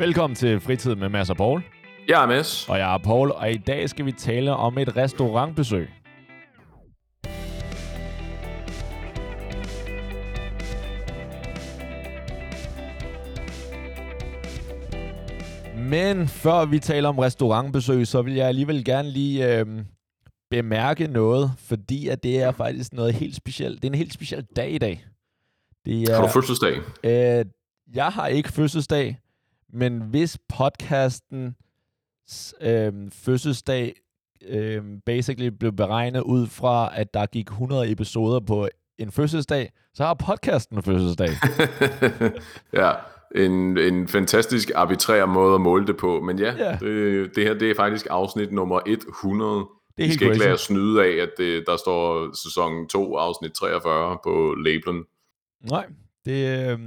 Velkommen til Fritid med Mads og Paul. Jeg er Mads. Og jeg er Paul, og i dag skal vi tale om et restaurantbesøg. Men før vi taler om restaurantbesøg, så vil jeg alligevel gerne lige øh, bemærke noget, fordi at det er faktisk noget helt specielt. Det er en helt speciel dag i dag. Det er, har du fødselsdag? Øh, jeg har ikke fødselsdag, men hvis podcasten øh, fødselsdag øh, basically blev beregnet ud fra, at der gik 100 episoder på en fødselsdag, så har podcasten fødselsdag. ja, en, en fantastisk arbitrær måde at måle det på. Men ja, ja. Det, det her det er faktisk afsnit nummer 100. Det er Vi skal ikke lade os snyde af, at det, der står sæson 2, afsnit 43 på labelen. Nej, det... Øh,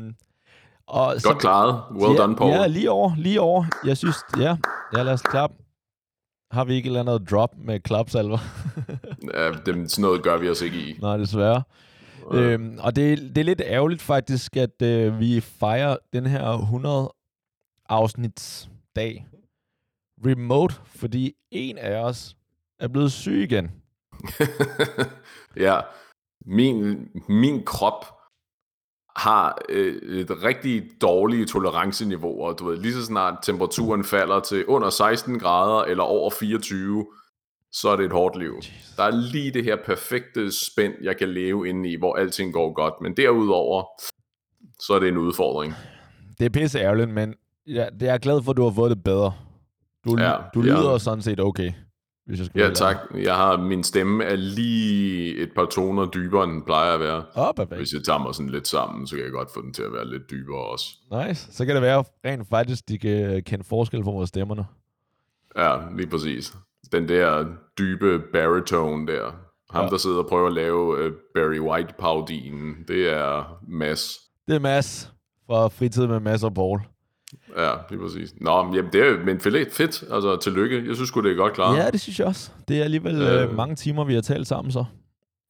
og Godt som, klaret. Well ja, done, Paul. Ja, lige over, lige over. Jeg synes, ja, ja lad os klappe. Har vi ikke et eller andet drop med klapsalver? ja, det, sådan noget gør vi os ikke i. Nej, desværre. Ja. Øhm, og det, det er lidt ærgerligt faktisk, at øh, vi fejrer den her 100 afsnits dag remote, fordi en af os er blevet syg igen. ja, min, min krop har øh, et rigtig dårlige toleranceniveauer. Du ved, lige så snart temperaturen falder til under 16 grader eller over 24, så er det et hårdt liv. Jesus. Der er lige det her perfekte spænd, jeg kan leve inde i, hvor alting går godt. Men derudover, så er det en udfordring. Det er pisse ærgerligt, men ja, det er glad for, at du har fået det bedre. Du, ja, du lyder ja. sådan set okay hvis jeg skulle Ja, tak. Jeg har, min stemme er lige et par toner dybere, end den plejer at være. Oh, perfekt. Hvis jeg tager mig sådan lidt sammen, så kan jeg godt få den til at være lidt dybere også. Nice. Så kan det være rent faktisk, de kan kende forskel på vores stemmerne. Ja, lige præcis. Den der dybe baritone der. Ham, ja. der sidder og prøver at lave uh, Barry white paudinen det er Mads. Det er Mads fra Fritid med Mads og Paul. Ja, lige præcis. Nå, jamen, det er men fedt, fedt. Altså, tillykke. Jeg synes det er godt klart. Ja, det synes jeg også. Det er alligevel øh, øh, mange timer, vi har talt sammen så.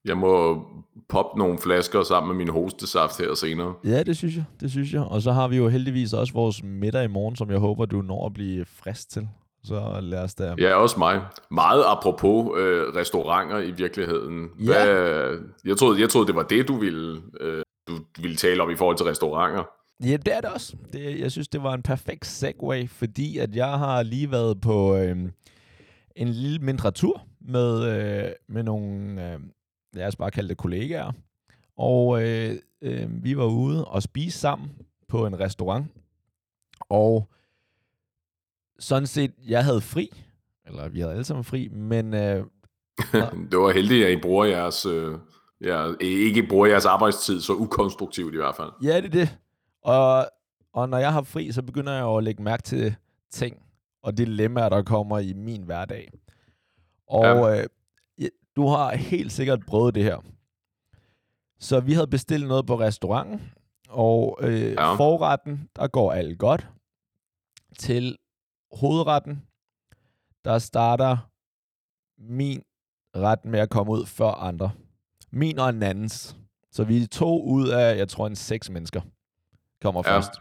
Jeg må poppe nogle flasker sammen med min hostesaft her senere. Ja, det synes jeg. Det synes jeg. Og så har vi jo heldigvis også vores middag i morgen, som jeg håber, du når at blive frisk til. Så lad os da... Ja, også mig. Meget apropos øh, restauranter i virkeligheden. Ja. Hvad, jeg, troede, jeg troede, det var det, du ville, øh, du ville tale om i forhold til restauranter. Ja, det er det også. Det, jeg synes, det var en perfekt segue, fordi at jeg har lige været på øh, en lille mindre tur med, øh, med nogle, øh, lad os bare kalde det kollegaer. Og øh, øh, vi var ude og spise sammen på en restaurant. Og sådan set, jeg havde fri, eller vi havde alle sammen fri, men... Øh, det var heldigt, at I bruger jeres... Øh, ja, ikke bruger jeres arbejdstid så ukonstruktivt i hvert fald. Ja, det er det. Og, og når jeg har fri, så begynder jeg at lægge mærke til ting og dilemmaer, der kommer i min hverdag. Og ja. øh, du har helt sikkert prøvet det her. Så vi havde bestilt noget på restauranten, og øh, ja. forretten, der går alt godt. Til hovedretten, der starter min ret med at komme ud før andre. Min og en andens. Så vi er to ud af, jeg tror, en seks mennesker kommer ja. først.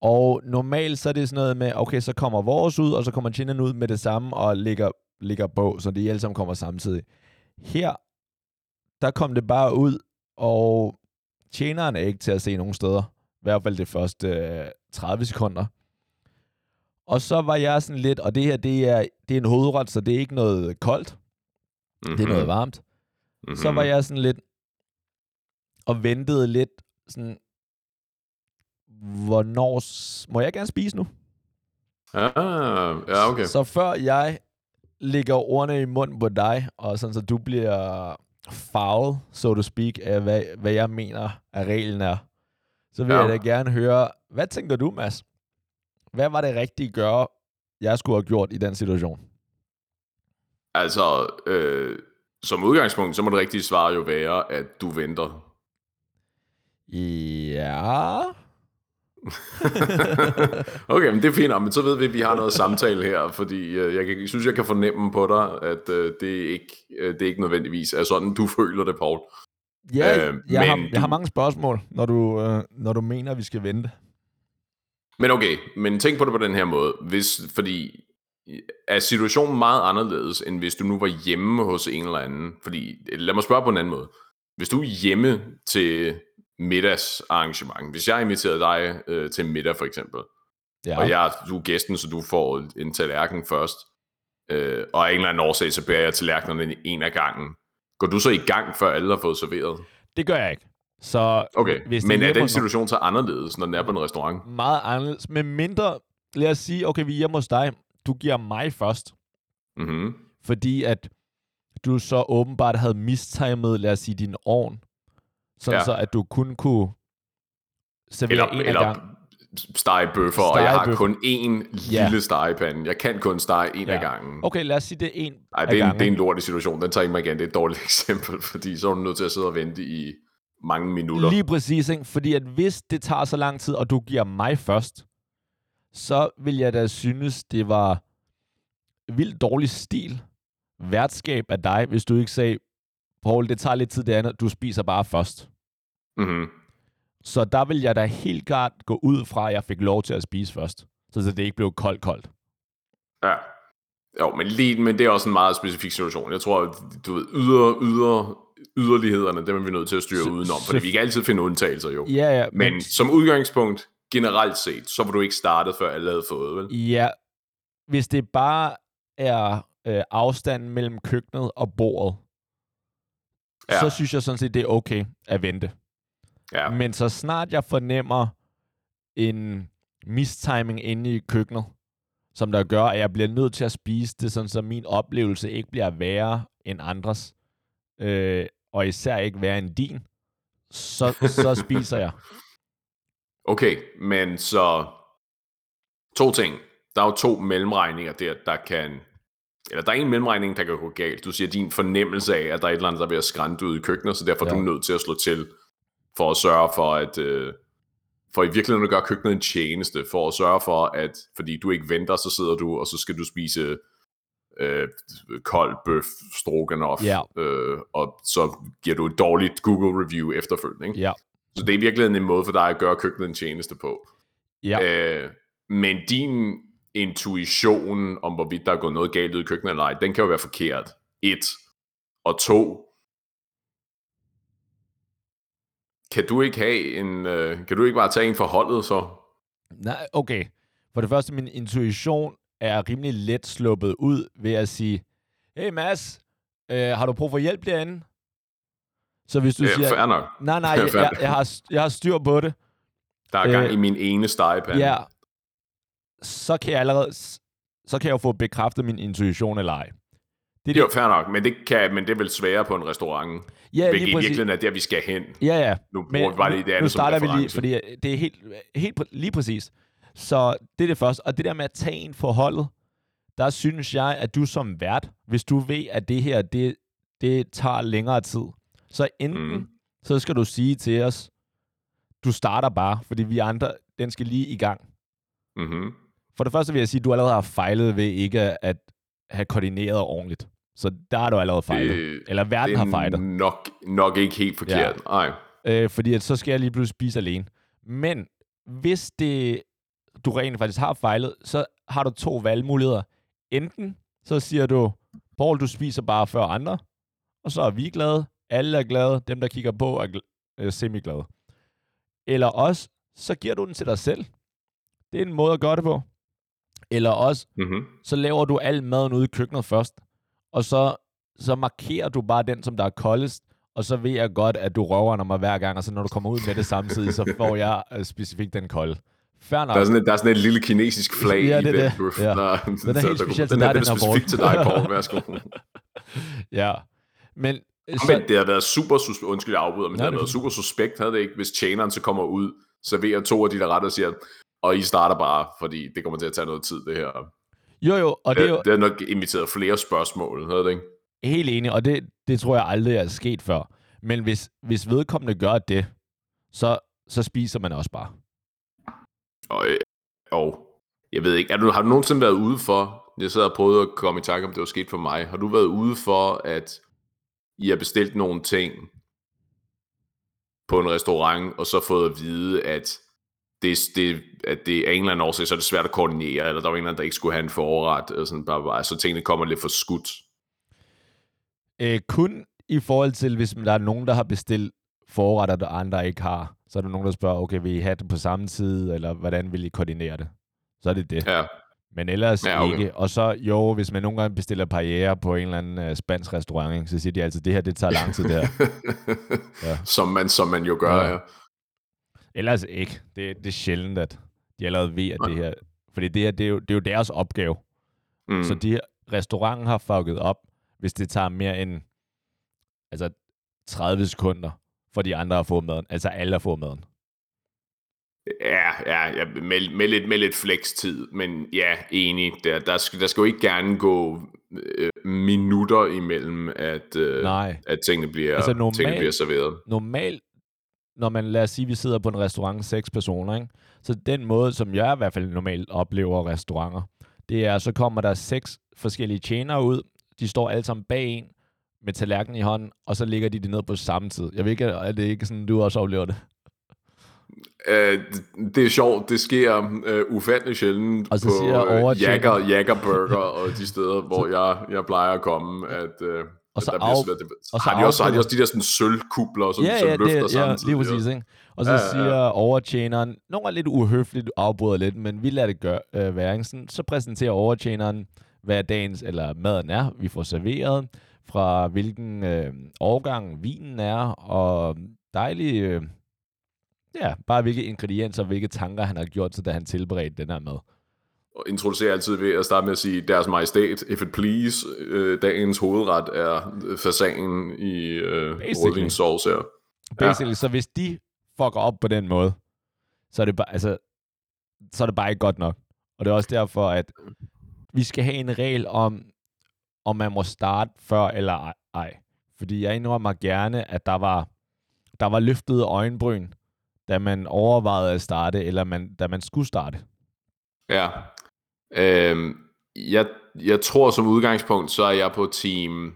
Og normalt så er det sådan noget med, okay, så kommer vores ud, og så kommer Chinden ud med det samme, og ligger, ligger på, så de alle sammen kommer samtidig. Her, der kom det bare ud, og tjeneren er ikke til at se nogen steder. I hvert fald det første øh, 30 sekunder. Og så var jeg sådan lidt, og det her, det er, det er en hovedret, så det er ikke noget koldt. Mm-hmm. Det er noget mhm. varmt. Mm-hmm. Så var jeg sådan lidt, og ventede lidt, sådan, hvornår må jeg gerne spise nu? Ah, ja, okay. Så før jeg lægger ordene i munden på dig, og sådan så du bliver farvet, so to speak, af hvad, hvad jeg mener, at reglen er, så vil ja. jeg da gerne høre, hvad tænker du, Mads? Hvad var det rigtige gøre, jeg skulle have gjort i den situation? Altså, øh, som udgangspunkt, så må det rigtige svar jo være, at du venter. Ja. okay, men det er fint, men så ved vi, at vi har noget samtale her, fordi øh, jeg, jeg synes, jeg kan fornemme på dig, at øh, det, er ikke, øh, det er ikke nødvendigvis er sådan, du føler det, Paul. Ja, øh, jeg, har, jeg har mange spørgsmål, når du, øh, når du mener, at vi skal vente. Men okay, men tænk på det på den her måde. Hvis, fordi er situationen meget anderledes, end hvis du nu var hjemme hos en eller anden? Fordi, lad mig spørge på en anden måde. Hvis du er hjemme til middagsarrangement, hvis jeg inviterede dig øh, til middag for eksempel, ja. og jeg, du er gæsten, så du får en tallerken først, øh, og af en eller anden årsag, så bærer jeg tallerkenerne en af gangen. Går du så i gang, før alle har fået serveret? Det gør jeg ikke. Så okay, hvis men er den situation så anderledes, når den er på en restaurant? Meget anderledes, men mindre, lad os sige, okay, vi er hjemme hos dig, du giver mig først. Mm-hmm. Fordi at du så åbenbart havde mistimet, lad os sige, din ovn. Sådan ja. så, at du kun kunne servere eller, en eller gang. stegebøffer, og jeg har kun én ja. lille stegepande. Jeg kan kun stege en ja. af gangen. Okay, lad os sige, det er en Ej, det er, en, det er en lortig situation. Den tager ikke mig igen. Det er et dårligt eksempel, fordi så er du nødt til at sidde og vente i mange minutter. Lige præcis, ikke? fordi at hvis det tager så lang tid, og du giver mig først, så vil jeg da synes, det var vildt dårlig stil, værtskab af dig, hvis du ikke sagde, Paul, det tager lidt tid det andet, du spiser bare først. Mm-hmm. Så der vil jeg da helt klart gå ud fra, at jeg fik lov til at spise først, så det ikke blev koldt koldt. Ja. Jo, men, lige, men det er også en meget specifik situation. Jeg tror, du ved, yder, yder, yderlighederne, dem er vi nødt til at styre så, udenom, for vi kan altid finde undtagelser jo. Ja, ja. Men, men som udgangspunkt, generelt set, så var du ikke startet, før alle havde fået, vel? Ja, hvis det bare er øh, afstanden mellem køkkenet og bordet, ja. så synes jeg sådan set, det er okay at vente. Ja. Men så snart jeg fornemmer en mistiming inde i køkkenet, som der gør, at jeg bliver nødt til at spise det, sådan så min oplevelse ikke bliver værre end andres, øh, og især ikke værre end din, så, så spiser jeg. Okay, men så to ting. Der er jo to mellemregninger der, der kan... Eller der er en mellemregning, der kan gå galt. Du siger din fornemmelse af, at der er et eller andet, der er ved at skrænte ud i køkkenet, så derfor ja. er du nødt til at slå til for at sørge for, at... Øh, for i virkeligheden at gøre køkkenet en tjeneste, for at sørge for, at fordi du ikke venter, så sidder du, og så skal du spise øh, kold bøf, stroganoff, ja. øh, og så giver du et dårligt Google review efterfølgende. Ikke? Ja. Så det er virkelig en måde for dig at gøre køkkenet en tjeneste på. Ja. Øh, men din intuition om, hvorvidt der er gået noget galt ud i køkkenet eller ej, den kan jo være forkert. Et. Og to. Kan du ikke have en, øh, kan du ikke bare tage en forholdet så? Nej, okay. For det første, min intuition er rimelig let sluppet ud ved at sige, hey Mads, øh, har du brug for hjælp derinde? Så hvis du ja, siger... Fair nok. Nej, nej, jeg, jeg, jeg, har, jeg har styr på det. Der er gang øh, i min ene stegepande. Ja. Så kan jeg allerede... Så kan jeg jo få bekræftet min intuition eller ej. Det, det er jo fair nok, men det, kan, men det er vel sværere på en restaurant. Ja, Hvilket i virkeligheden er der, vi skal hen. Ja, ja. Nu bruger vi bare lige det andet nu starter vi lige, fordi det er helt, helt lige præcis. Så det er det første. Og det der med at tage en forholdet, der synes jeg, at du som vært, hvis du ved, at det her, det, det tager længere tid, så enten, mm. så skal du sige til os, du starter bare, fordi vi andre, den skal lige i gang. Mm-hmm. For det første vil jeg sige, at du allerede har fejlet ved ikke at have koordineret ordentligt. Så der har du allerede fejlet. Det, Eller verden har fejlet. Nok, nok ikke helt forkert. Ja. Ej. Øh, fordi at så skal jeg lige pludselig spise alene. Men hvis det, du rent faktisk har fejlet, så har du to valgmuligheder. Enten så siger du, Paul, du spiser bare før andre, og så er vi glade. Alle er glade. Dem, der kigger på, er gl- øh, semi-glade. Eller også, så giver du den til dig selv. Det er en måde at gøre det på. Eller også, mm-hmm. så laver du al maden ude i køkkenet først. Og så, så markerer du bare den, som der er koldest. Og så ved jeg godt, at du røver mig hver gang. Og så når du kommer ud med det samtidig, så får jeg øh, specifikt den kolde. Fair Der er, sådan et, der er sådan et lille kinesisk flag ja, i det, det. Ja. Den er helt specielt til dig, den er specifikt til dig, Paul. Værsgo. ja, men... Så... Men det har været super, sus- undskyld jeg afbryder, men ja, det har været super suspekt, havde det ikke, hvis tjeneren så kommer ud, serverer to af de der retter og siger, og I starter bare, fordi det kommer til at tage noget tid, det her. Jo, jo, og det, det, er jo... det har nok inviteret flere spørgsmål, havde det ikke? Helt enig, og det, det tror jeg aldrig er sket før. Men hvis, hvis vedkommende gør det, så, så spiser man også bare. Og, og jeg ved ikke, er du, har du nogensinde været ude for, jeg sad og prøvede at komme i tanke om det var sket for mig, har du været ude for, at I har bestilt nogle ting på en restaurant, og så fået at vide, at det, det, at det er en eller anden årsag, så er det svært at koordinere, eller der var en eller anden, der ikke skulle have en forret, eller sådan, bare, bare, så tingene kommer lidt for skudt. Øh, kun i forhold til, hvis der er nogen, der har bestilt forretter, der andre ikke har, så er der nogen, der spørger, okay, vil I have det på samme tid, eller hvordan vil I koordinere det? Så er det det. Ja. Men ellers Ja, okay. ikke. Og så jo, hvis man nogle gange bestiller paella på en eller anden uh, spansk restaurant, ikke, så siger de altid, det her, det tager lang tid der. ja. som, man, som man jo gør, ja. Ja. Ellers ikke. Det, det er sjældent, at de allerede ved, at det her... Fordi det her, det er jo, det er jo deres opgave. Mm. Så de restauranten har fucket op, hvis det tager mere end altså 30 sekunder, for de andre at få maden. Altså alle at få maden. Ja, ja, ja med, med, lidt, med lidt flex-tid, men ja, enig. Der, der, skal, der skal jo ikke gerne gå øh, minutter imellem, at, øh, Nej. at tingene, bliver, Altså, tingene normalt- bliver serveret. normalt, når man, lad os sige, vi sidder på en restaurant, seks personer, ikke? så den måde, som jeg i hvert fald normalt oplever restauranter, det er, så kommer der seks forskellige tjenere ud, de står alle sammen bag en, med tallerkenen i hånden, og så ligger de det ned på samme tid. Jeg ved ikke, er det ikke sådan, du også oplever det? Øh, det- er sjovt, det sker øh, ufatteligt sjældent Og så på siger øh, overtjener- Jagger, Jagger Burger og de steder, hvor jeg, jeg plejer at komme, at, øh, Og så der af- svært. og så har, de også, har de også de der sådan sølvkubler, som, ja, som ja, løfter det, ja, samtidig? lige præcis. Ikke? Og så Ja, ja, siger overtjeneren, nogle er lidt uhøfligt afbryder lidt, men vi lader det gøre, øh, være. Ikke? Sådan, så præsenterer overtjeneren, hvad dagens eller maden er, vi får serveret, fra hvilken øh, årgang vinen er, og dejlige, øh, ja, bare hvilke ingredienser, hvilke tanker han har gjort sig, da han tilberedte den her mad. Og introducerer altid ved at starte med at sige, deres majestæt, if it please, øh, dagens hovedret er fasanen i øh, Basically. rødvinssovs her. Basically, ja. så hvis de fucker op på den måde, så er det bare, altså, så er det bare ikke godt nok. Og det er også derfor, at vi skal have en regel om, om man må starte før eller ej- ej. Fordi jeg indrømmer gerne, at der var, der var løftede øjenbryn, da man overvejede at starte, eller man, da man skulle starte. Ja. Øhm, jeg, jeg tror som udgangspunkt, så er jeg på team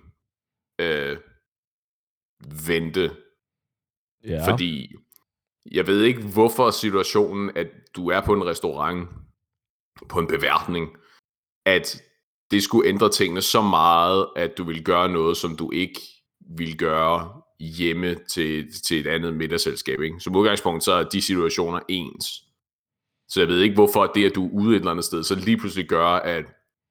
øh, vente. Ja. Fordi jeg ved ikke, hvorfor situationen, at du er på en restaurant, på en beværtning, at det skulle ændre tingene så meget, at du vil gøre noget, som du ikke vil gøre hjemme til, til et andet middagsselskab. Ikke? Som udgangspunkt, så er de situationer ens. Så jeg ved ikke, hvorfor det, at du er ude et eller andet sted, så lige pludselig gør, at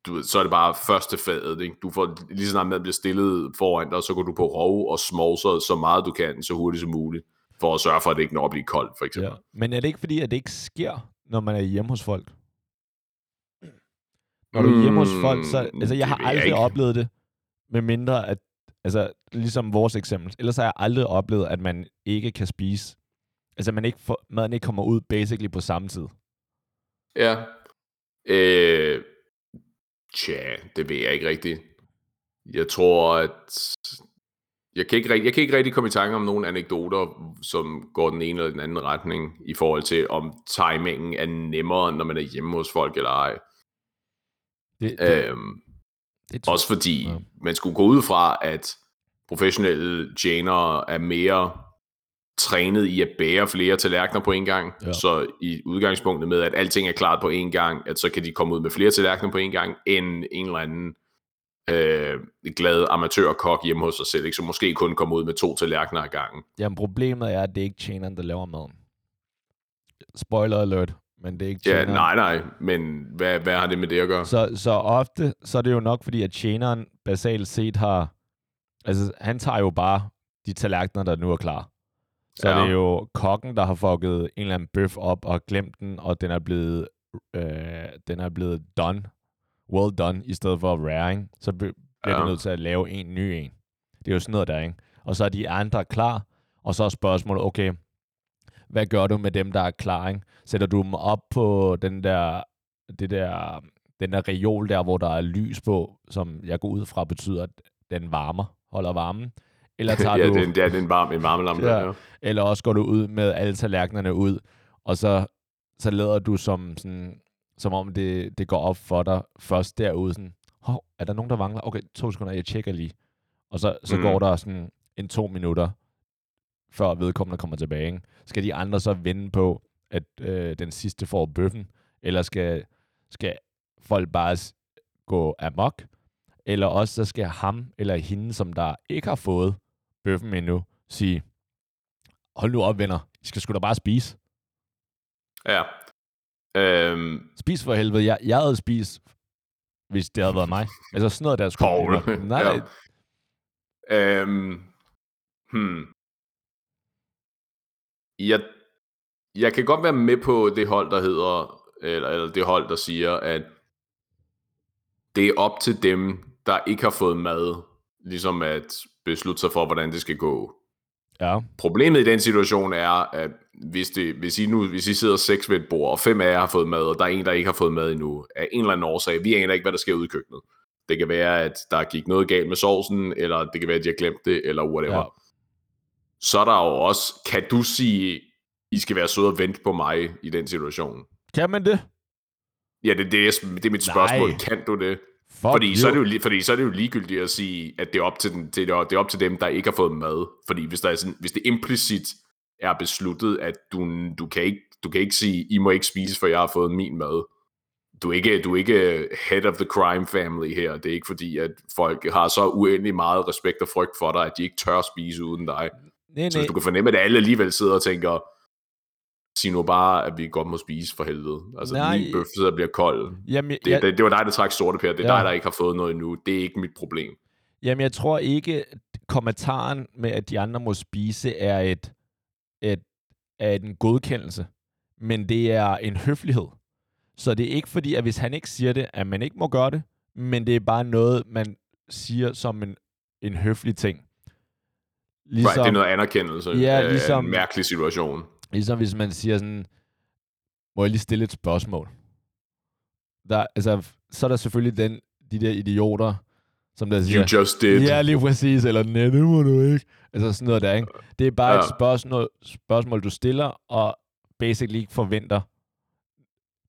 du ved, så er det bare første fadet. Ikke? Du får lige så snart mad bliver stillet foran dig, så går du på rov og smovser så meget du kan, så hurtigt som muligt, for at sørge for, at det ikke når at blive koldt, for eksempel. Ja. Men er det ikke fordi, at det ikke sker, når man er hjemme hos folk? Når du er hjemme hos folk, så... Mm, Altså, jeg det har jeg aldrig ikke. oplevet det, med mindre at... Altså, ligesom vores eksempel. Ellers har jeg aldrig oplevet, at man ikke kan spise. Altså, man ikke får, maden ikke kommer ud basically på samme tid. Ja. Øh, tja, det ved jeg ikke rigtigt. Jeg tror, at... Jeg kan, ikke, rigtig- jeg kan ikke rigtig komme i tanke om nogle anekdoter, som går den ene eller den anden retning, i forhold til, om timingen er nemmere, når man er hjemme hos folk eller ej. Det, det, Øhm, det også fordi ja. man skulle gå ud fra, at professionelle tjenere er mere trænet i at bære flere tallerkener på en gang. Ja. Ja. Så i udgangspunktet med, at alting er klart på en gang, at så kan de komme ud med flere tallerkener på en gang, end en eller anden øh, glad amatørkok hjemme hos sig selv, ikke? som måske kun kommer ud med to tallerkener ad gangen. Jamen, problemet er, at det er ikke tjeneren, der laver maden. Spoiler alert, men det er ikke Ja, tjeneren. nej, nej, men hvad, hvad har det med det at gøre? Så, så ofte, så er det jo nok, fordi at tjeneren basalt set har... Altså, han tager jo bare de tallerkener, der nu er klar. Så ja. Det er jo kokken, der har fucket en eller anden bøf op og glemt den, og den er blevet, øh, den er blevet done. Well done, i stedet for rare, ikke? Så bliver. Ja. de nødt til at lave en ny en. Det er jo sådan noget der, ikke? Og så er de andre klar, og så er spørgsmålet, okay, hvad gør du med dem, der er klar, ikke? Sætter du dem op på den der, det der, den der reol der, hvor der er lys på, som jeg går ud fra betyder, at den varmer, holder varmen? Eller tager ja, du... det, er- det er en, varm, en varmelampe. Ja. Ja. Ja. Eller også går du ud med alle tallerkenerne ud, og så, så lader du som, sådan, som om det, det går op for dig først derude. Sådan, Hov, er der nogen, der mangler? Okay, to sekunder, jeg tjekker lige. Og så, så mm. Går der sådan en to minutter, før vedkommende kommer tilbage. Ikke? Skal de andre så vende på, at øh, den sidste får bøffen? Eller skal, skal folk bare gå amok? Eller også så skal ham eller hende, som der ikke har fået bøffen endnu, sige, hold nu op, venner. I skal sgu da bare spise. Ja. Øhm, Spis for helvede. Jeg, jeg havde spist, hvis det havde været mig. Altså sådan noget der skulle... Nej, ja. øhm, hmm. Jeg, jeg kan godt være med på det hold, der hedder, eller, eller det hold, der siger, at det er op til dem, der ikke har fået mad, ligesom at beslutte sig for, hvordan det skal gå. ja. Problemet i den situation er, at hvis, det, hvis, I nu, hvis I sidder seks ved et bord, og fem af jer har fået mad, og der er en, der ikke har fået mad endnu, af en eller anden årsag, vi aner ikke, hvad der sker ude i køkkenet. Det kan være, at der gik noget galt med sovsen, eller det kan være, at de har glemt det, eller whatever. Ja. Så er der jo også, kan du sige, I skal være søde og vente på mig i den situation? Kan man det? Ja, det, det, er, det er mit spørgsmål. Nej. Kan du det? Fuck Fordi you. så, er det jo, fordi så er det jo ligegyldigt at sige, at det er op til, den, det er, det er op til dem, der ikke har fået mad. Fordi hvis, der er sådan, hvis det implicit er besluttet, at du, du, kan ikke, du kan ikke sige, I må ikke spise, for jeg har fået min mad. Du er, ikke, du er ikke head of the crime family her. Det er ikke fordi, at folk har så uendelig meget respekt og frygt for dig, at de ikke tør spise uden dig. Nej, Så nej. hvis du kan fornemme, at alle alligevel sidder og tænker, sig nu bare, at vi godt må spise for helvede. Altså, Nej. min bøf og bliver kold. Jamen, Det, jeg, det, det var dig, der trak sorte per. Det er Ja. dig, der ikke har fået noget endnu. Det er ikke mit problem. jamen, jeg tror ikke, kommentaren med, at de andre må spise, er et, et, er en godkendelse. Men det er en høflighed. Så det er ikke fordi, at hvis han ikke siger det, at man ikke må gøre det, men det er bare noget, man siger som en, en høflig ting. Ligesom, right, det er noget anerkendelse Ja, ligesom- en mærkelig situation. Ligesom hvis man siger sådan, må jeg lige stille et spørgsmål? Der, altså, så er der selvfølgelig den, de der idioter, som der siger, You just did. ja, lige præcis, eller nej, det må du ikke. Altså sådan noget der, ikke? Det er bare ja. Et spørgsmål, spørgsmål, du stiller, og basically ikke forventer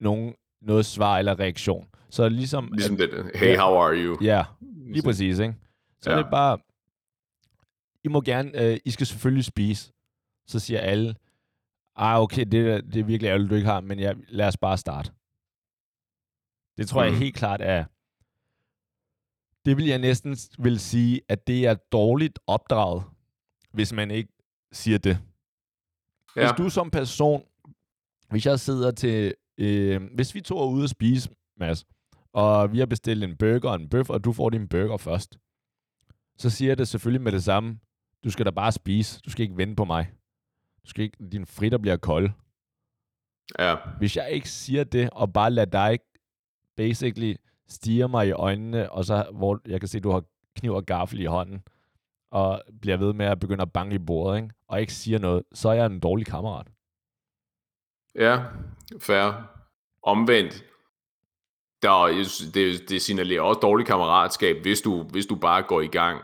nogen, noget svar eller reaktion. Så ligesom, Ligesom at, det. Hey, Ja. how are you? ja, lige præcis, ikke? Så. Ja. det er bare, I må gerne, øh, I skal selvfølgelig spise. Så siger alle, ah, okay, det, er- det er virkelig ærgerligt, du ikke har, men ja, lad os bare starte. Det tror mm. jeg helt klart er, det vil jeg næsten vil sige, at det er dårligt opdraget, hvis man ikke siger det. Ja. Hvis du som person, hvis jeg sidder til, øh, hvis vi to er ude at spise, Mads, og vi har bestilt en burger og en bøf, og du får din burger først, så siger jeg det selvfølgelig med det samme. Du skal da bare spise. Du skal ikke vente på mig. Du skal ikke, din fritter bliver kold. ja. Hvis jeg ikke siger det, og bare lader dig basically stige mig i øjnene, og så, hvor jeg kan se, at du har kniv og gaffel i hånden, og bliver ved med at begynde at banke i bordet, ikke? og ikke siger noget, så er jeg en dårlig kammerat. Ja, fair. Omvendt, der, det, det signalerer også dårligt kammeratskab, hvis du, hvis du bare går i gang,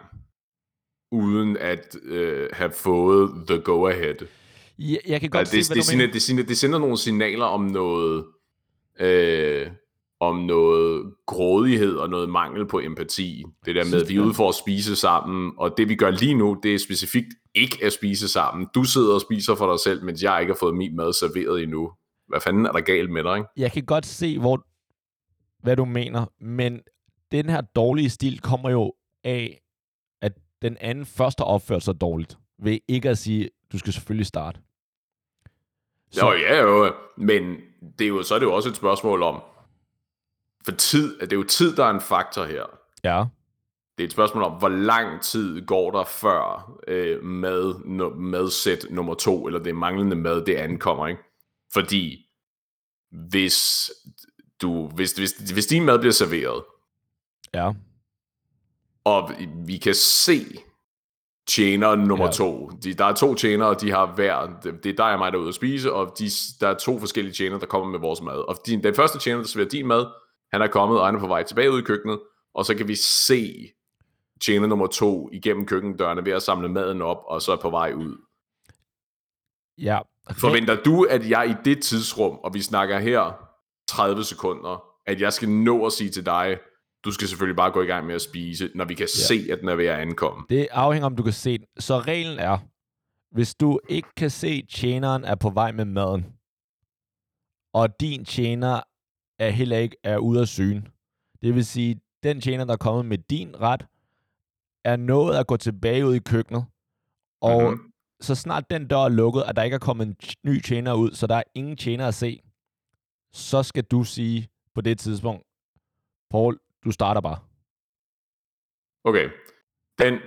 uden at øh, have fået the go-ahead. Jeg, jeg kan godt Altså, det, se, hvad det, du sender, mener. det, sender, det sender nogle signaler om noget, øh, om noget grådighed og noget mangel på empati. Det der med, at vi er ude for at spise sammen, og det vi gør lige nu, det er specifikt ikke at spise sammen. Du sidder og spiser for dig selv, mens jeg ikke har fået min mad serveret endnu. Hvad fanden er der galt med dig, ikke? Jeg kan godt se, hvor, hvad du mener, men den her dårlige stil kommer jo af, at den anden først har opført sig dårligt, ved ikke at sige, du skal selvfølgelig starte. Så. Jo, ja, jo, men det er jo, så er det jo også et spørgsmål om, for tid, det er jo tid, der er en faktor her. Ja, Det er et spørgsmål om, hvor lang tid går der før øh, mad, no, madsæt nummer to, eller det manglende mad, det ankommer, ikke? Fordi hvis, du, hvis, hvis, hvis din mad bliver serveret, ja, og vi kan se tjener nummer Ja. to. De, der er to tjenere, og de har hver, det det er dig og mig, der er ude at spise, og de, der er to forskellige tjenere, der kommer med vores mad. Og din, den første tjener, der serverer din mad, han er kommet, og han er på vej tilbage ud i køkkenet, og så kan vi se tjener nummer to igennem køkkendørene ved at samle maden op, og så er på vej ud. ja. Forventer du, at jeg i det tidsrum, og vi snakker her 30 sekunder, at jeg skal nå at sige til dig, du skal selvfølgelig bare gå i gang med at spise, når vi kan ja. se, at den er ved at ankomme. Det afhænger om du kan se den. Så reglen er, hvis du ikke kan se, at tjeneren er på vej med maden, og din tjener er heller ikke er ude af syne. Det vil sige, den tjener, der er kommet med din ret, er nået at gå tilbage ud i køkkenet, og mm-hmm. så snart den dør er lukket, og der ikke er kommet en ny tjener ud, så der er ingen tjener at se, så skal du sige på det tidspunkt, Paul, du starter bare. Okay. Den,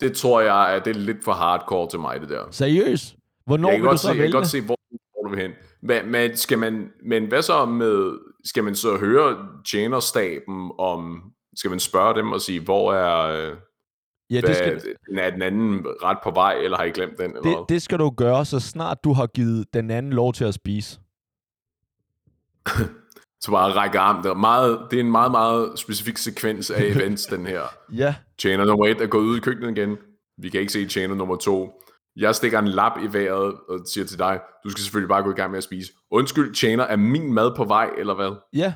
det tror jeg, at det er lidt for hardcore til mig, det der. Seriøst? Hvornår jeg kan vil du godt så se, jeg vælge? kan godt se, hvor hvor du vil hen. Men, men, skal man, men hvad så med, skal man så høre tjenerstaben om, skal man spørge dem og sige, hvor er, ja, hvad, det skal, er den anden ret på vej, eller har I glemt den? Eller det, hvad? det skal du gøre, så snart du har givet den anden lov til at spise. Så bare række arm. Det er, meget, det er en meget, meget specifik sekvens af events, den her. Ja, Tjener nummer et er gået ud i køkkenet igen. Vi kan ikke se tjener nummer to. Jeg stikker en lap i vejret og siger til dig, du skal selvfølgelig bare gå i gang med at spise. Undskyld, tjener, er min mad på vej, eller hvad? ja.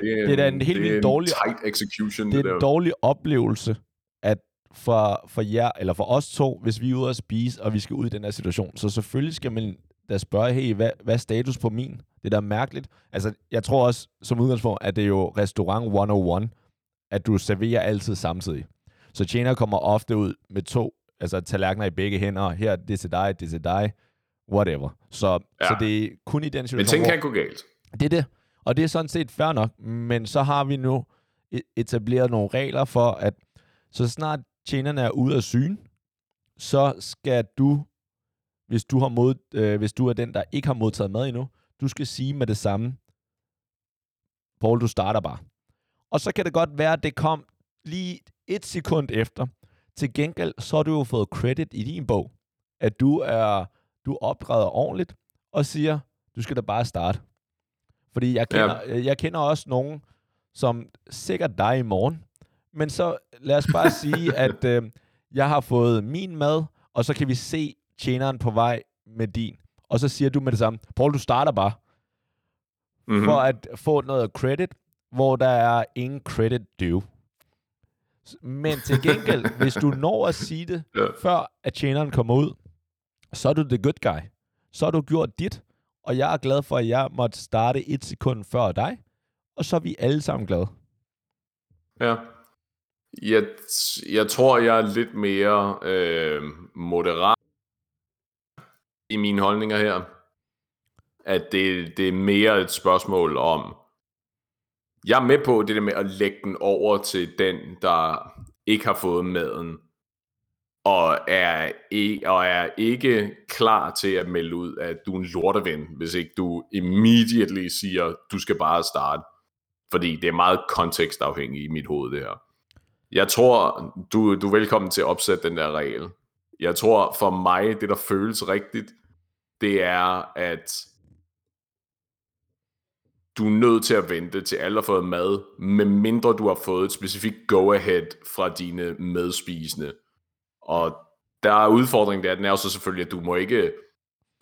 Det er, Det er da en helt det vildt en dårlig- tight execution, Det det, er en der. dårlig oplevelse, at for, for jer, eller for os to, hvis vi er ude at spise, og vi skal ud i den her situation. Så selvfølgelig skal man da spørge, hey, hvad, hvad er status på min? Det er da mærkeligt. Altså, jeg tror også, som udgangspunkt, at det er jo restaurant 101, at du serverer altid samtidig. Så tjener kommer ofte ud med to altså tallerkener i begge hænder. Her, det er til dig, det er til dig, whatever. Så, ja. så det er kun i den Men situation, ting hvor, kan gå galt. det er det. Og det er sådan set fair nok, men så har vi nu e- etableret nogle regler for, at så snart tjenerne er ude af syne, så skal du, hvis du, har mod, øh, hvis du er den, der ikke har modtaget mad endnu, du skal sige med det samme, Paul, du starter bare. Og så kan det godt være, at det kom lige et sekund efter. Til gengæld, så har du jo fået credit i din bog, at du er du optræder ordentligt og siger, du skal da bare starte. Fordi jeg kender, ja. jeg kender også nogen, som sikkert dig i morgen, men så lad os bare sige, at øh, jeg har fået min mad, og så kan vi se tjeneren på vej med din. Og så siger du med det samme, Paul, du starter bare, Mm-hmm. for at få noget credit, hvor der er ingen credit due. Men til gengæld, hvis du når at sige det, Ja. før at tjeneren kommer ud, så er du the good guy. Så har du gjort dit, og jeg er glad for, at jeg måtte starte et sekund før dig, og så er vi alle sammen glade. Ja. Jeg, jeg tror, jeg er lidt mere øh, moderat i mine holdninger her. At det, det er mere et spørgsmål om... Jeg er med på det der med at lægge den over til den, der ikke har fået maden, og er, ikke, og er ikke klar til at melde ud, at du er en lorteven, hvis ikke du immediately siger, du skal bare starte. Fordi det er meget kontekstafhængigt i mit hoved, det her. Jeg tror, du, du er velkommen til at opsætte den der regel. Jeg tror for mig, det der føles rigtigt, det er, at du er nødt til at vente til alle har fået mad, medmindre du har fået et specifikt go-ahead fra dine medspisende. Og der er udfordringen der, den er jo så selvfølgelig, at du må ikke,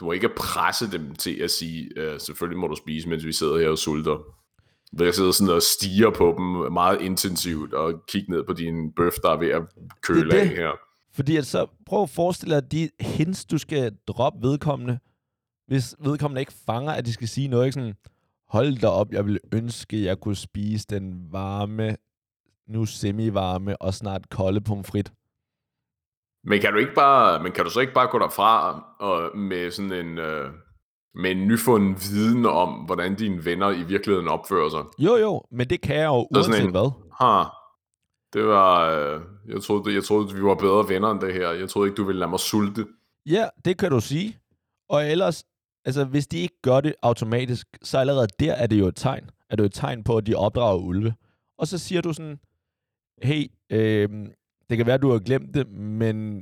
du må ikke presse dem til at sige, øh, selvfølgelig må du spise, mens vi sidder her og sulter. Ved at sidde sådan og stiger på dem meget intensivt, og kigge ned på din bøf, der er ved at køle Det er af det. her. Fordi at så prøv at forestille dig, de hints, du skal droppe vedkommende, hvis vedkommende ikke fanger, at de skal sige noget, ikke sådan, hold da op, jeg ville ønske, jeg kunne spise den varme, nu semi-varme og snart kolde pomfrit. Men kan du ikke bare, men kan du så ikke bare gå derfra og med sådan en, øh, med en nyfunden viden om, hvordan dine venner i virkeligheden opfører sig? Jo, jo, men det kan jeg jo uanset en- hvad. Ha, det var, øh, jeg troede, jeg troede, vi var bedre venner end det her. Jeg troede ikke, du ville lade mig sulte. Ja, det kan du sige. Og ellers, altså hvis de ikke gør det automatisk, så allerede der er det jo et tegn. Er det jo et tegn på, at de opdrager ulve. Og så siger du sådan, hey, øh, det kan være, du har glemt det, men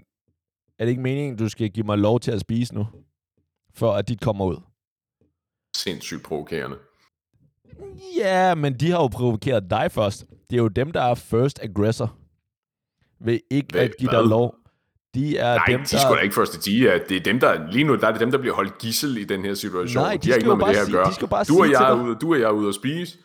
er det ikke meningen, du skal give mig lov til at spise nu? For at dit kommer ud. Sindssygt provokerende. Ja, men de har jo provokeret dig først. Det er jo dem, der er first aggressor. Ved ikke Hvad- at give dig lov. De er Nej, dem, de der... er ikke først. De er, det er dem, der, lige nu der er det dem, der bliver holdt gissel i den her situation. Nej, de de har ikke noget med det her at sige- gøre. skal bare du, og sige jeg er ude, du og jeg er ude at spise.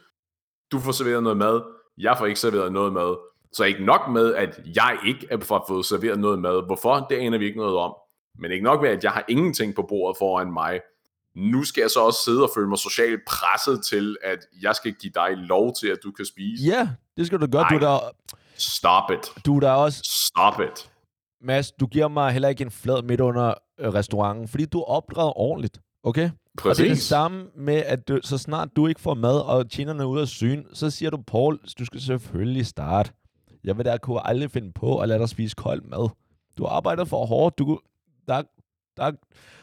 Du får serveret noget mad. Jeg får ikke serveret noget mad. Så ikke nok med, at jeg ikke er fået serveret noget mad. Hvorfor? Det aner vi ikke noget om. Men ikke nok med, at jeg har ingenting på bordet foran mig. Nu skal jeg så også sidde og føle mig socialt presset til, at jeg skal give dig lov til, at du kan spise. Ja, det skal du gøre. Du er, Nej. der, Stop it. du er der også, Stop it. Mads, du giver mig heller ikke en flad midt under øh, restauranten, fordi du er opdraget ordentligt, okay? Og det er det Præcis. samme med, at du, så snart du ikke får mad, og tjenerne er ude af syn, så siger du, Paul, du skal selvfølgelig starte. Jeg vil da kunne aldrig finde på at lade dig spise kold mad. Du har arbejdet for hårdt. Du, der, der,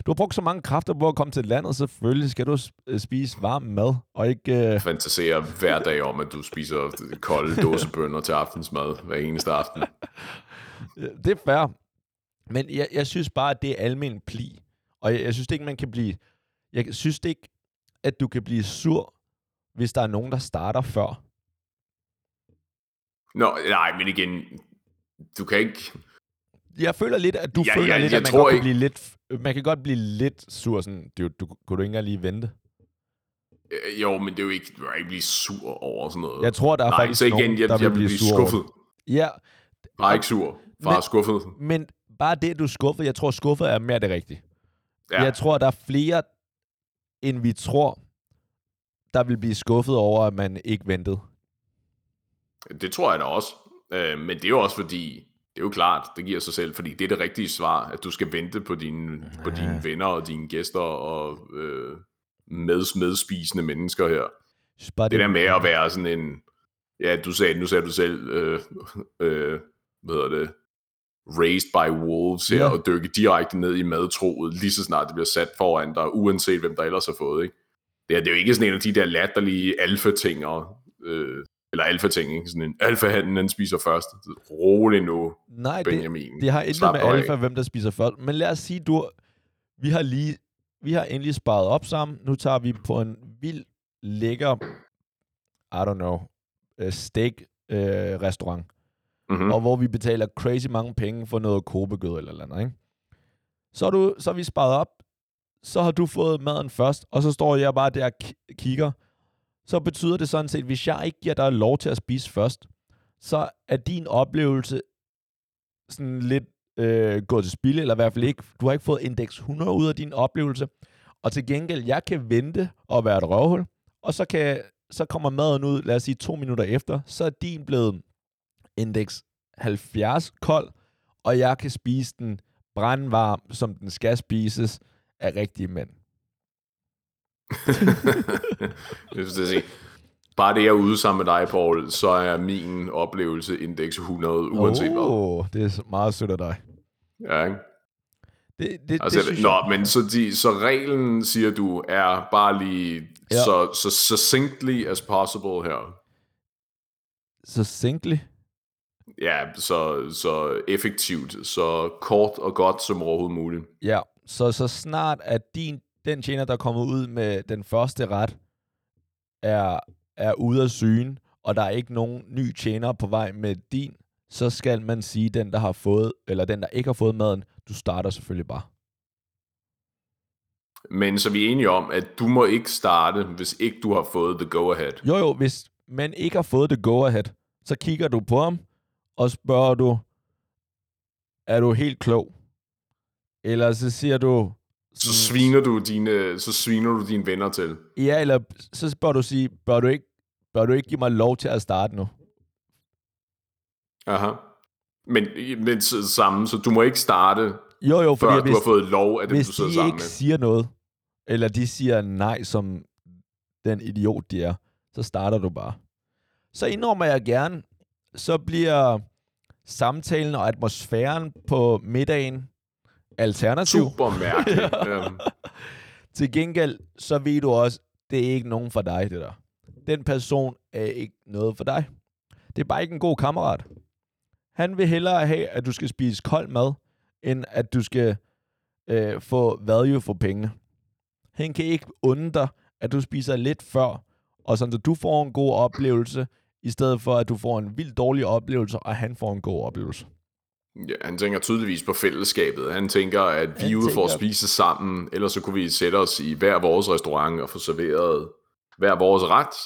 du har brugt så mange kræfter på at komme til landet. Selvfølgelig skal du øh, spise varm mad, og ikke... Øh, fantaserer hver dag om, at du spiser kolde dåsebønner til aftensmad hver eneste aften. det er fair. Men jeg, jeg synes bare, at det er almen pli. Og jeg, jeg synes ikke, man kan blive... Jeg synes ikke, at du kan blive sur, hvis der er nogen, der starter før. Nå, nej, men igen, du kan ikke... Jeg føler lidt, at du Ja, føler ja, lidt, at man tror godt kan ikke- blive lidt... Man kan godt blive lidt sur, sådan, du, du, kunne du ikke engang lige vente? Øh, Jo, men det er jo ikke, du kan ikke blive sur over sådan noget. Jeg tror, der er nej, faktisk så igen, nogen, jeg, der jeg, vil blive over skuffet. Ja, Bare ikke sur. Bare Men- skuffet. men bare det, du er skuffet, jeg tror, skuffet er mere det rigtige. Ja. Jeg tror, der er flere, end vi tror, der vil blive skuffet over, at man ikke ventede. Det tror jeg da også. Øh, men det er jo også fordi, det er jo klart, det giver sig selv, fordi det er det rigtige svar, at du skal vente på dine, på dine venner og dine gæster og øh, med, medspisende mennesker her. Bare, Det der med at være sådan en, ja, du sagde, nu sagde du selv, øh, øh, hvad hedder det, raised by wolves her, Ja. og dykke direkte ned i madtroet, lige så snart det bliver sat foran dig, uanset hvem der ellers har fået, ikke? Det er, det er jo ikke sådan en af de der latterlige alfa-ting, og, øh, eller alfa-ting, ikke? Sådan en alfa-handen, den spiser først. Rolig nu, Nej, det, Benjamin. det har intet Slap med af. alfa, hvem der spiser først. Men lad os sige, du, vi har lige, vi har endelig sparet op sammen. Nu tager vi på en vild, lækker, I don't know, uh, steak uh, restaurant. Mm-hmm. og hvor vi betaler crazy mange penge for noget kobegød eller andet, ikke? Så, er du, så har vi sparet op, så har du fået maden først, og så står jeg bare der og ki- kigger. Så betyder det sådan set, hvis jeg ikke giver dig lov til at spise først, så er din oplevelse sådan lidt øh, gået til spil, eller i hvert fald ikke. Du har ikke fået indeks 100 ud af din oplevelse. Og til gengæld, jeg kan vente og være et røvhul, og så, kan, så kommer maden ud, lad os sige to minutter efter, så er din blevet indeks 70 kold, og jeg kan spise den brandvarm, som den skal spises af rigtige mænd. Jeg synes, det er. Bare det, jeg er ude sammen med dig, Paul, så er min oplevelse indeks 100, uanset hvad. oh, det er meget sødt af dig. Ja, ikke? Det, det, Altså, det synes nå, jeg, men så, de, så reglen, siger du, er bare lige Ja. så, så succinctly as possible her. simply. Ja, så, så effektivt, så kort og godt som overhovedet muligt. Ja, så, så snart at din, den tjener, der kommer ud med den første ret, er, er ude af syne, og der er ikke nogen ny tjener på vej med din, så skal man sige, den, der har fået, eller den, der ikke har fået maden, du starter selvfølgelig bare. Men så vi er enige om, at du må ikke starte, hvis ikke du har fået the go-ahead. Jo, jo, hvis man ikke har fået det go-ahead, så kigger du på ham, og spørger du, er du helt klog? Eller så siger du... Så sviner du dine, så sviner du dine venner til. Ja, eller så spørger du sige, bør du ikke, bør du ikke give mig lov til at starte nu? Aha. Men, men så- samme, så du må ikke starte, Jo, jo, fordi før hvis, du har fået lov af dem, hvis du sidder de sammen ikke med. siger noget, eller de siger nej, som den idiot, de er, så starter du bare. Så indrømmer jeg gerne, så bliver samtalen og atmosfæren på middagen alternativ. Super mærkeligt. øhm, Til gengæld, så ved du også, det er ikke nogen for dig, det der. Den person er ikke noget for dig. Det er bare ikke en god kammerat. Han vil hellere have, at du skal spise kold mad, end at du skal øh, få value for pengene. Han kan ikke unde dig, at du spiser lidt før, og sådan, så du får en god oplevelse, i stedet for, at du får en vildt dårlig oplevelse, og han får en god oplevelse. Ja, han tænker tydeligvis på fællesskabet. Han tænker, at vi er ude for at spise sammen, ellers så kunne vi sætte os i hver vores restaurant og få serveret hver vores ret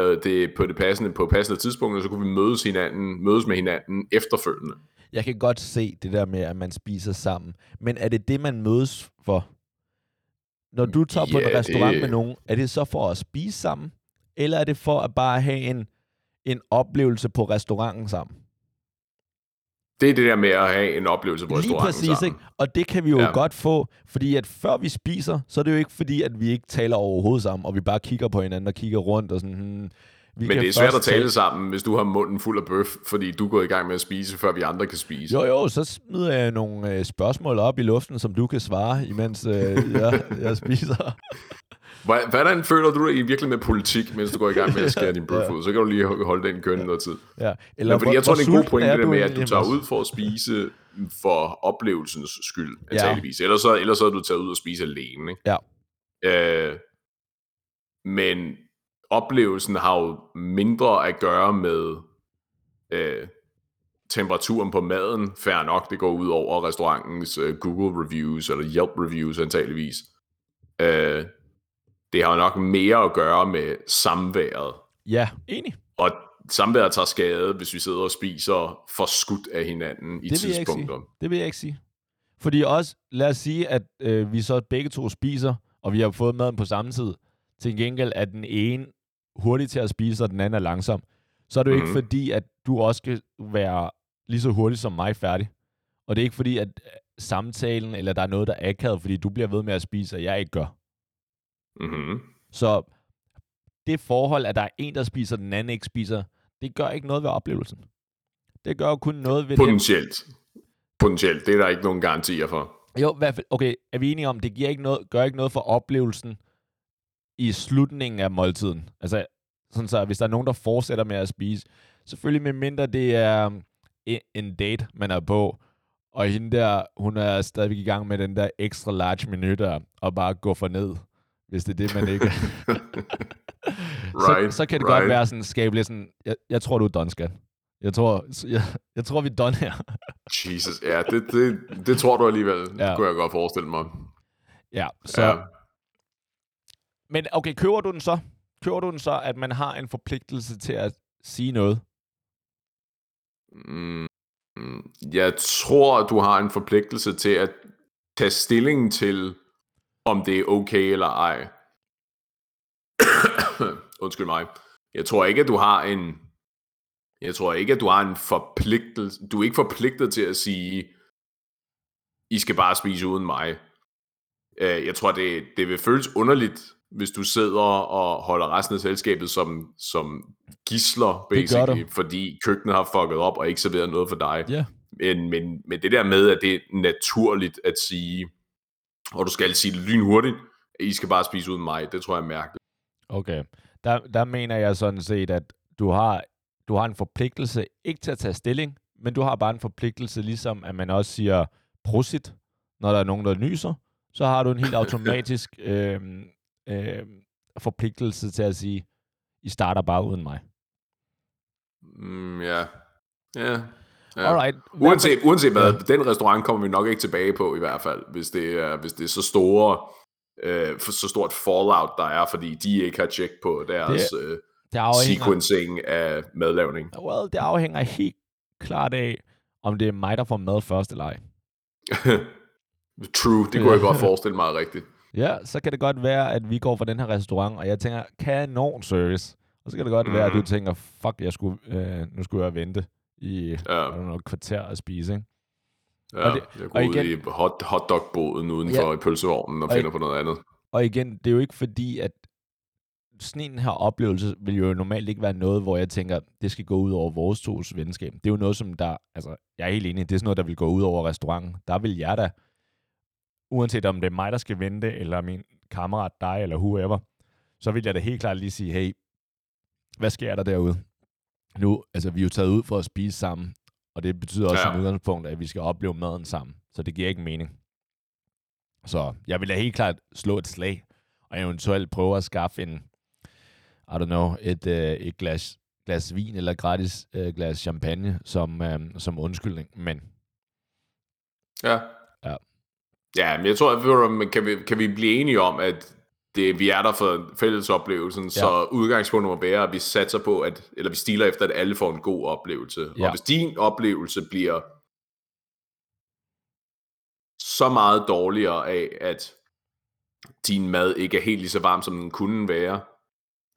øh, det, på det passende, på passende tidspunkt, og så kunne vi mødes, hinanden, mødes med hinanden efterfølgende. Jeg kan godt se det der med, at man spiser sammen. Men er det det, man mødes for? når du tager på Ja, en restaurant det- med nogen, er det så for at spise sammen, eller er det for at bare have en, en oplevelse på restauranten sammen? Det er det der med at have en oplevelse på Lige restauranten præcis, sammen. ikke? Og det kan vi jo Ja. godt få, fordi at før vi spiser, så er det jo ikke fordi, at vi ikke taler overhovedet sammen, og vi bare kigger på hinanden og kigger rundt og sådan, hmm, vi Men det er svært at tale sammen, hvis du har munden fuld af bøf, fordi du gået i gang med at spise, før vi andre kan spise. Jo, jo, så smider jeg nogle øh, spørgsmål op i luften, som du kan svare, imens øh, jeg, jeg spiser. Hvordan føler du dig i virkelig med politik, mens du går i gang med at skære din bøf ud? Så kan du lige holde den kørende noget tid. Ja. Eller fordi jeg tror, det er en god pointe, det med, at du tager ud for at spise for oplevelsens skyld, Ja. antageligvis. Ellers, så, ellers så er du taget ud og spise alene. Ikke? Ja. Øh, men oplevelsen har jo mindre at gøre med øh, temperaturen på maden. Færre nok, det går ud over restaurantens øh, Google reviews eller Yelp reviews antageligvis. Øh, det har jo nok mere at gøre med samværet. Ja, enig. Og samværet tager skade, hvis vi sidder og spiser for skudt af hinanden i Det tidspunkter. Det vil jeg ikke sige. Fordi også, lad os sige, at øh, vi så begge to spiser, og vi har fået maden på samme tid. Til gengæld er den ene hurtig til at spise, og den anden er langsom. Så er det jo Mhm. ikke fordi, at du også skal være lige så hurtig som mig færdig. Og det er ikke fordi, at øh, samtalen, eller der er noget, der er akavet, fordi du bliver ved med at spise, og jeg ikke gør. Mm-hmm. Så det forhold, at der er en, der spiser, den anden ikke spiser, det gør ikke noget ved oplevelsen. Det gør jo kun noget ved. Potentielt. Potentielt. Det er der ikke nogen garantier for. Jo, i hvert fald, okay, er vi enige om, det giver ikke noget, gør ikke noget for oplevelsen i slutningen af måltiden. Altså, sådan så, hvis der er nogen, der fortsætter med at spise, selvfølgelig med mindre det er um, en- date, man er på, og hende der, hun er stadigvæk i gang med den der extra large menu der, og bare gå for ned, hvis det er det, man ikke... Right, så, så kan det right. godt være sådan, skabe lidt sådan, jeg, jeg tror, du er done, skat. Jeg tror, jeg, jeg tror, vi er done her. Jesus, ja, det, det, det tror du alligevel. Ja. Ja. Det kunne jeg godt forestille mig. ja, så... Ja. Men okay, køber du den så? Køber du den så, at man har en forpligtelse til at sige noget? Mm, mm, jeg tror, du har en forpligtelse til at tage stilling til, om det er okay eller ej. Undskyld mig. Jeg tror ikke, at du har en... Jeg tror ikke, at du har en forpligtelse... Du er ikke forpligtet til at sige, I skal bare spise uden mig. Øh, Jeg tror, det, det vil føles underligt, hvis du sidder og holder resten af selskabet som, som gisler, basically, fordi køkkenet har fucket op og ikke serveret noget for dig. Ja. Men, men, men det der med, at det er naturligt at sige, og du skal sige det lynhurtigt, at I skal bare spise uden mig, det tror jeg er mærkeligt. Okay. Der, der mener jeg sådan set, at du har, du har en forpligtelse, ikke til at tage stilling, men du har bare en forpligtelse, ligesom at man også siger prosit, når der er nogen, der nyser, så har du en helt automatisk øh, øh, forpligtelse til at sige, I starter bare uden mig. Mm, ja. Ja. Ja. Alright. Uanset, uanset hvad, den restaurant kommer vi nok ikke tilbage på i hvert fald, hvis det er, hvis det er så store, øh, så stort fallout, der er, fordi de ikke har tjek på deres det, øh, det afhænger, sequencing af madlavning. well, det afhænger helt klart af, om det er mig, der får mad først eller ej. True, det kunne jeg godt forestille mig rigtigt. Ja, så kan det godt være, at vi går fra den her restaurant, og jeg tænker, kanon service. Og så kan det godt mm. være, at du Mhm. tænker, fuck, jeg skulle, øh, nu skulle jeg vente i Ja, ja. noget kvarter at spise, ikke? ja og det- jeg og går ud igen- i hot, hotdog-båden udenfor Ja. i pølsevognen og Og finder på noget andet. Og igen, det er jo ikke fordi, at sådan en her oplevelse vil jo normalt ikke være noget, hvor jeg tænker, det skal gå ud over vores tos venskab. Det er jo noget, som der, altså, jeg er helt enig, det er sådan noget, der vil gå ud over restauranten. Der vil jeg da, uanset om det er mig, der skal vente, eller min kammerat, dig, eller whoever, så vil jeg da helt klart lige sige, hey, hvad sker der derude? Nu, altså, vi er jo taget ud for at spise sammen, og det betyder også Ja. som udgangspunkt, at vi skal opleve maden sammen. Så det giver ikke mening. Så jeg vil da helt klart slå et slag, og eventuelt prøve at skaffe en, I don't know, et, øh, et glas, glas vin eller gratis øh, glas champagne som, øh, som undskyldning. Men Ja. Ja. Ja, men jeg tror, at kan vi, kan vi blive enige om, at det, vi er der for fællesoplevelsen, ja. så udgangspunktet må være, at vi satser på, at, eller vi stiler efter, at alle får en god oplevelse. Ja. Og hvis din oplevelse bliver så meget dårligere af, at din mad ikke er helt lige så varm, som den kunne være,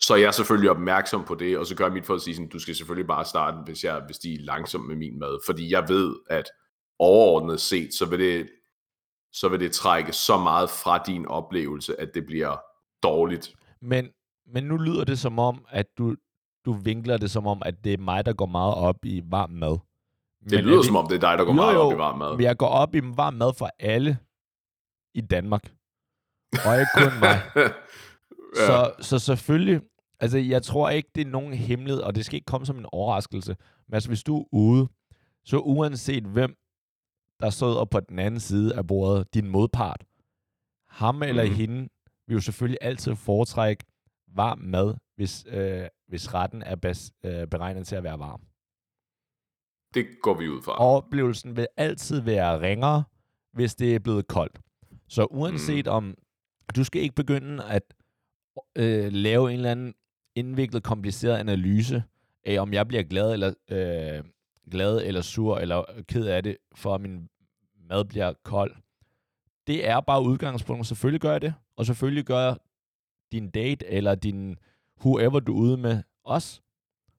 så er jeg selvfølgelig opmærksom på det, og så gør jeg mit for at sige, sådan, du skal selvfølgelig bare starte, hvis, jeg, hvis de er langsomme med min mad, fordi jeg ved, at overordnet set, så vil det, så vil det trække så meget fra din oplevelse, at det bliver dårligt. Men, men nu lyder det som om, at du, du vinkler det som om, at det er mig, der går meget op i varm mad. Det men lyder det, som om, det er dig, der går jo, meget jo, op i varm mad. Men jeg går op i varm mad for alle i Danmark. Og ikke kun mig. ja. så, så selvfølgelig, altså jeg tror ikke, det er nogen hemmelighed, og det skal ikke komme som en overraskelse. Men altså, hvis du er ude, så uanset hvem, der sidder på den anden side af bordet, din modpart, ham mm. eller mhm. hende, vil jo selvfølgelig altid foretrække varm mad, hvis, øh, hvis retten er bas, øh, beregnet til at være varm. Det går vi ud fra. Oplevelsen vil altid være ringere, hvis det er blevet koldt. Så uanset mm. om, du skal ikke begynde at øh, lave en eller anden indviklet, kompliceret analyse af, om jeg bliver glad eller, øh, glad eller sur eller ked af det, for at min mad bliver kold. Det er bare udgangspunktet. Selvfølgelig gør jeg det, og selvfølgelig gør din date eller din whoever du er ude med også.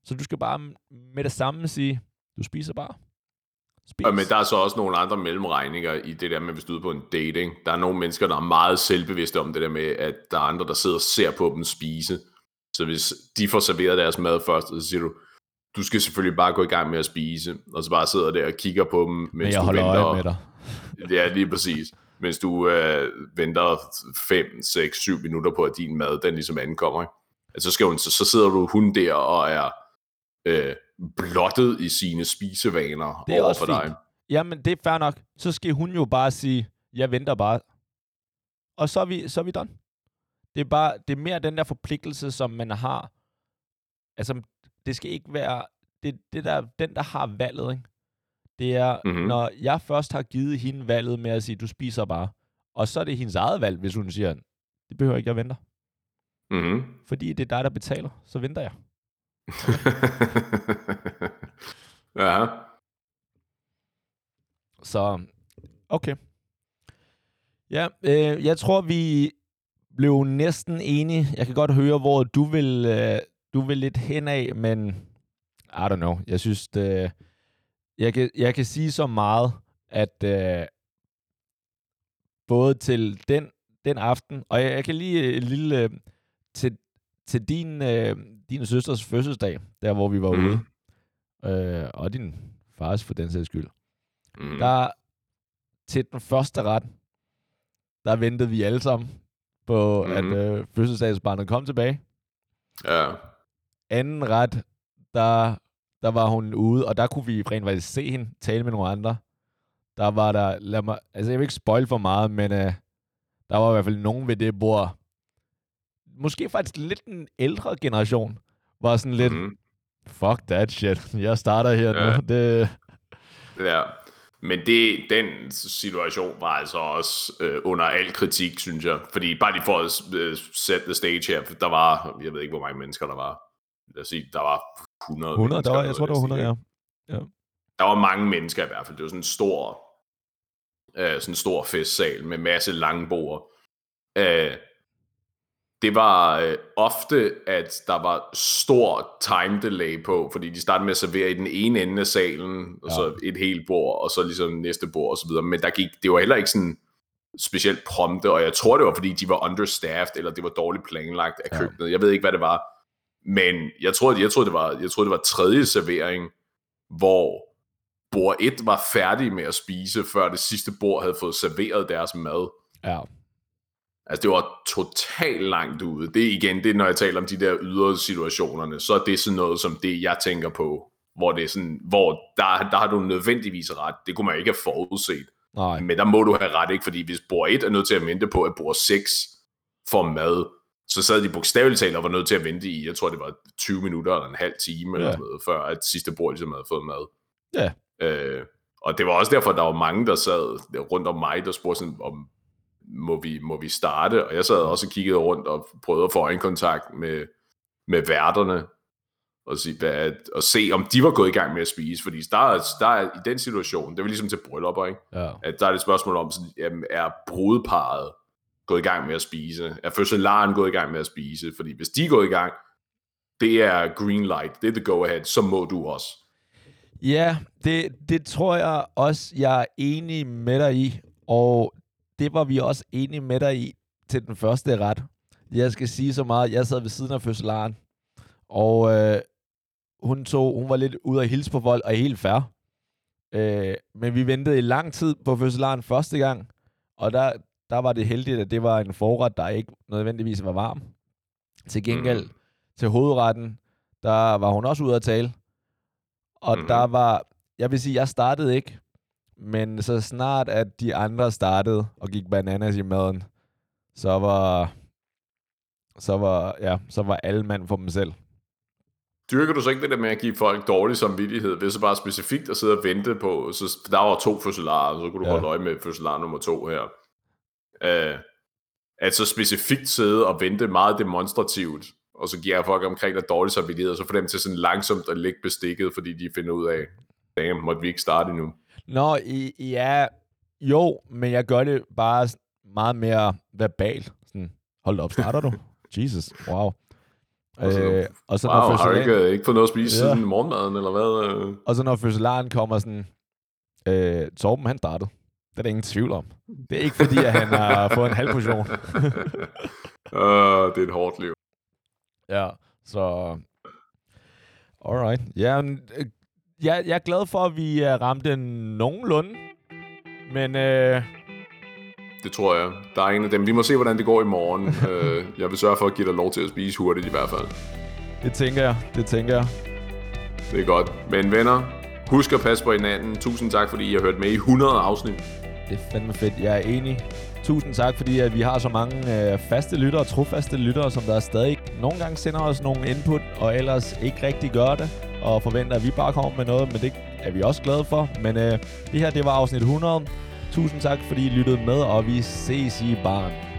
Så du skal bare med det samme sige, du spiser bare. Spis. Men der er så også nogle andre mellemregninger i det der med, hvis du er ude på en dating. Der er nogle mennesker, der er meget selvbevidste om det der med, at der er andre, der sidder og ser på dem spise. Så hvis de får serveret deres mad først, så siger du, du skal selvfølgelig bare gå i gang med at spise, og så bare sidder der og kigger på dem, mens Men jeg du holder venter. Øje med dig. Ja, lige præcis. Mens du øh, venter 5, 6, 7 minutter på, at din mad, den ligesom ankommer. Ikke? Altså, så, skal hun, så, så sidder du hun der og er øh, blottet i sine spisevaner det er over for fint. dig. Jamen, det er fair nok. Så skal hun jo bare sige, jeg venter bare. Og så er vi, så er vi done. Det er, bare, det er mere den der forpligtelse, som man har. Altså, det skal ikke være det, det der, den, der har valget. Ikke? Det er, mm-hmm. når jeg først har givet hende valget med at sige, du spiser bare. Og så er det hendes eget valg, hvis hun siger, det behøver ikke, jeg venter. Mm-hmm. Fordi det er dig, der betaler, så venter jeg. ja. Så, okay. Ja, øh, jeg tror, vi blev næsten enige. Jeg kan godt høre, hvor du vil, øh, du vil lidt hen af, men I don't know. Jeg synes, det, jeg, kan, jeg kan sige så meget, at øh, både til den, den aften, og jeg, jeg kan lige en lille øh, til, til din, øh, din søsters fødselsdag, der hvor vi var mm. ude, øh, og din fars for den sags skyld, mm. der til den første ret, der ventede vi alle sammen på, mm. at øh, fødselsdagsbarnet kom tilbage. Ja. Anden ret, der, der var hun ude, og der kunne vi rent faktisk se hende tale med nogle andre. Der var der, lad mig, altså jeg vil ikke spoil for meget, men øh, der var i hvert fald nogen ved det bord, måske faktisk lidt en ældre generation, var sådan lidt, mm. fuck that shit, jeg starter her ja. nu. Det... Ja, men det, den situation var altså også øh, under al kritik, synes jeg. Fordi bare lige for at øh, sætte the stage her, der var, jeg ved ikke, hvor mange mennesker der var. Lad os sige, der var 100 100, der var, jeg tror, der var 100, ja. ja. Der var mange mennesker i hvert fald. Det var sådan en stor, øh, sådan en stor festsal med masse lange bord. Øh, det var øh, ofte, at der var stor time delay på, fordi de startede med at servere i den ene ende af salen, og ja. så et helt bord, og så ligesom næste bord og så videre. Men der gik, det var heller ikke sådan specielt prompte, og jeg tror, det var, fordi de var understaffed, eller det var dårligt planlagt af køkkenet. Ja. Jeg ved ikke, hvad det var. Men jeg tror, jeg tror, det var, jeg tror, det var tredje servering, hvor bord 1 var færdig med at spise, før det sidste bord havde fået serveret deres mad. Ja. Altså, det var totalt langt ude. Det er igen, det når jeg taler om de der ydre situationerne, så er det sådan noget som det, jeg tænker på, hvor det er sådan, hvor der, der har du nødvendigvis ret. Det kunne man ikke have forudset. Nej. Men der må du have ret, ikke? Fordi hvis bord 1 er nødt til at vente på, at bord 6 får mad, så sad de bogstaveligt talt og var nødt til at vente i, jeg tror det var 20 minutter eller en halv time, ja. eller sådan noget, før at sidste bord ligesom havde fået mad. Ja. Øh, og det var også derfor, at der var mange, der sad rundt om mig, der spurgte sådan, om må vi, må vi starte? Og jeg sad også og kiggede rundt og prøvede at få øjenkontakt med, med værterne, og se, hvad, og se, om de var gået i gang med at spise, fordi der er, der er i den situation, det er ligesom til bryllupper, ikke? Ja. at der er et spørgsmål om, sådan, jamen, er brudeparet gået i gang med at spise? Er fødselaren gået i gang med at spise? Fordi hvis de går i gang, det er green light, det er the go ahead, så må du også. Ja, det, det tror jeg også, jeg er enig med dig i. Og det var vi også enige med dig i til den første ret. Jeg skal sige så meget, jeg sad ved siden af fødselaren, og øh, hun, tog, hun var lidt ude at hilse på folk, og helt fair. Øh, men vi ventede i lang tid på fødselaren første gang, og der, der var det heldigt, at det var en forret, der ikke nødvendigvis var varm. Til gengæld, mm. til hovedretten, der var hun også ude at tale. Og mm. der var, jeg vil sige, jeg startede ikke, men så snart, at de andre startede og gik bananas i maden, så var, så var, ja, så var alle mand for dem selv. Dyrker du så ikke det der med at give folk dårlig samvittighed, ved så bare specifikt at sidde og vente på, så der var to fødselarer, så kunne du ja. holde øje med fødselar nummer to her. Uh, at så specifikt sidde og vente meget demonstrativt, og så giver folk omkring der dårlig samvittighed, og så får dem til sådan langsomt at lægge bestikket, fordi de finder ud af, damn, måtte vi ikke starte endnu. Nå, i, ja, jo, men jeg gør det bare meget mere verbalt. Sådan, hold op, starter du? Jesus, wow. Og så, øh, og så wow, når har du ikke, ikke fået noget at spise ja. siden morgenmaden, eller hvad? Og så når fødselaren kommer sådan, øh, Torben han startede. Det er der ingen tvivl om. Det er ikke fordi, at han har fået en halv portion. uh, det er et hårdt liv. Ja, så... Alright. Ja, øh, jeg, jeg er glad for, at vi ramte nogenlunde. Men... Øh, det tror jeg. Der er en af dem. Vi må se, hvordan det går i morgen. øh, jeg vil sørge for at give dig lov til at spise hurtigt i hvert fald. Det tænker jeg. Det tænker jeg. Det er godt. Men venner, husk at passe på hinanden. Tusind tak, fordi I har hørt med i 100 afsnit. Det er fandme fedt. Jeg er enig. Tusind tak, fordi at vi har så mange øh, faste lyttere, trofaste lyttere, som der stadig nogle gange sender os nogle input, og ellers ikke rigtig gør det, og forventer, at vi bare kommer med noget, men det er vi også glade for. Men øh, det her, det var afsnit 100. Tusind tak, fordi I lyttede med, og vi ses i barn.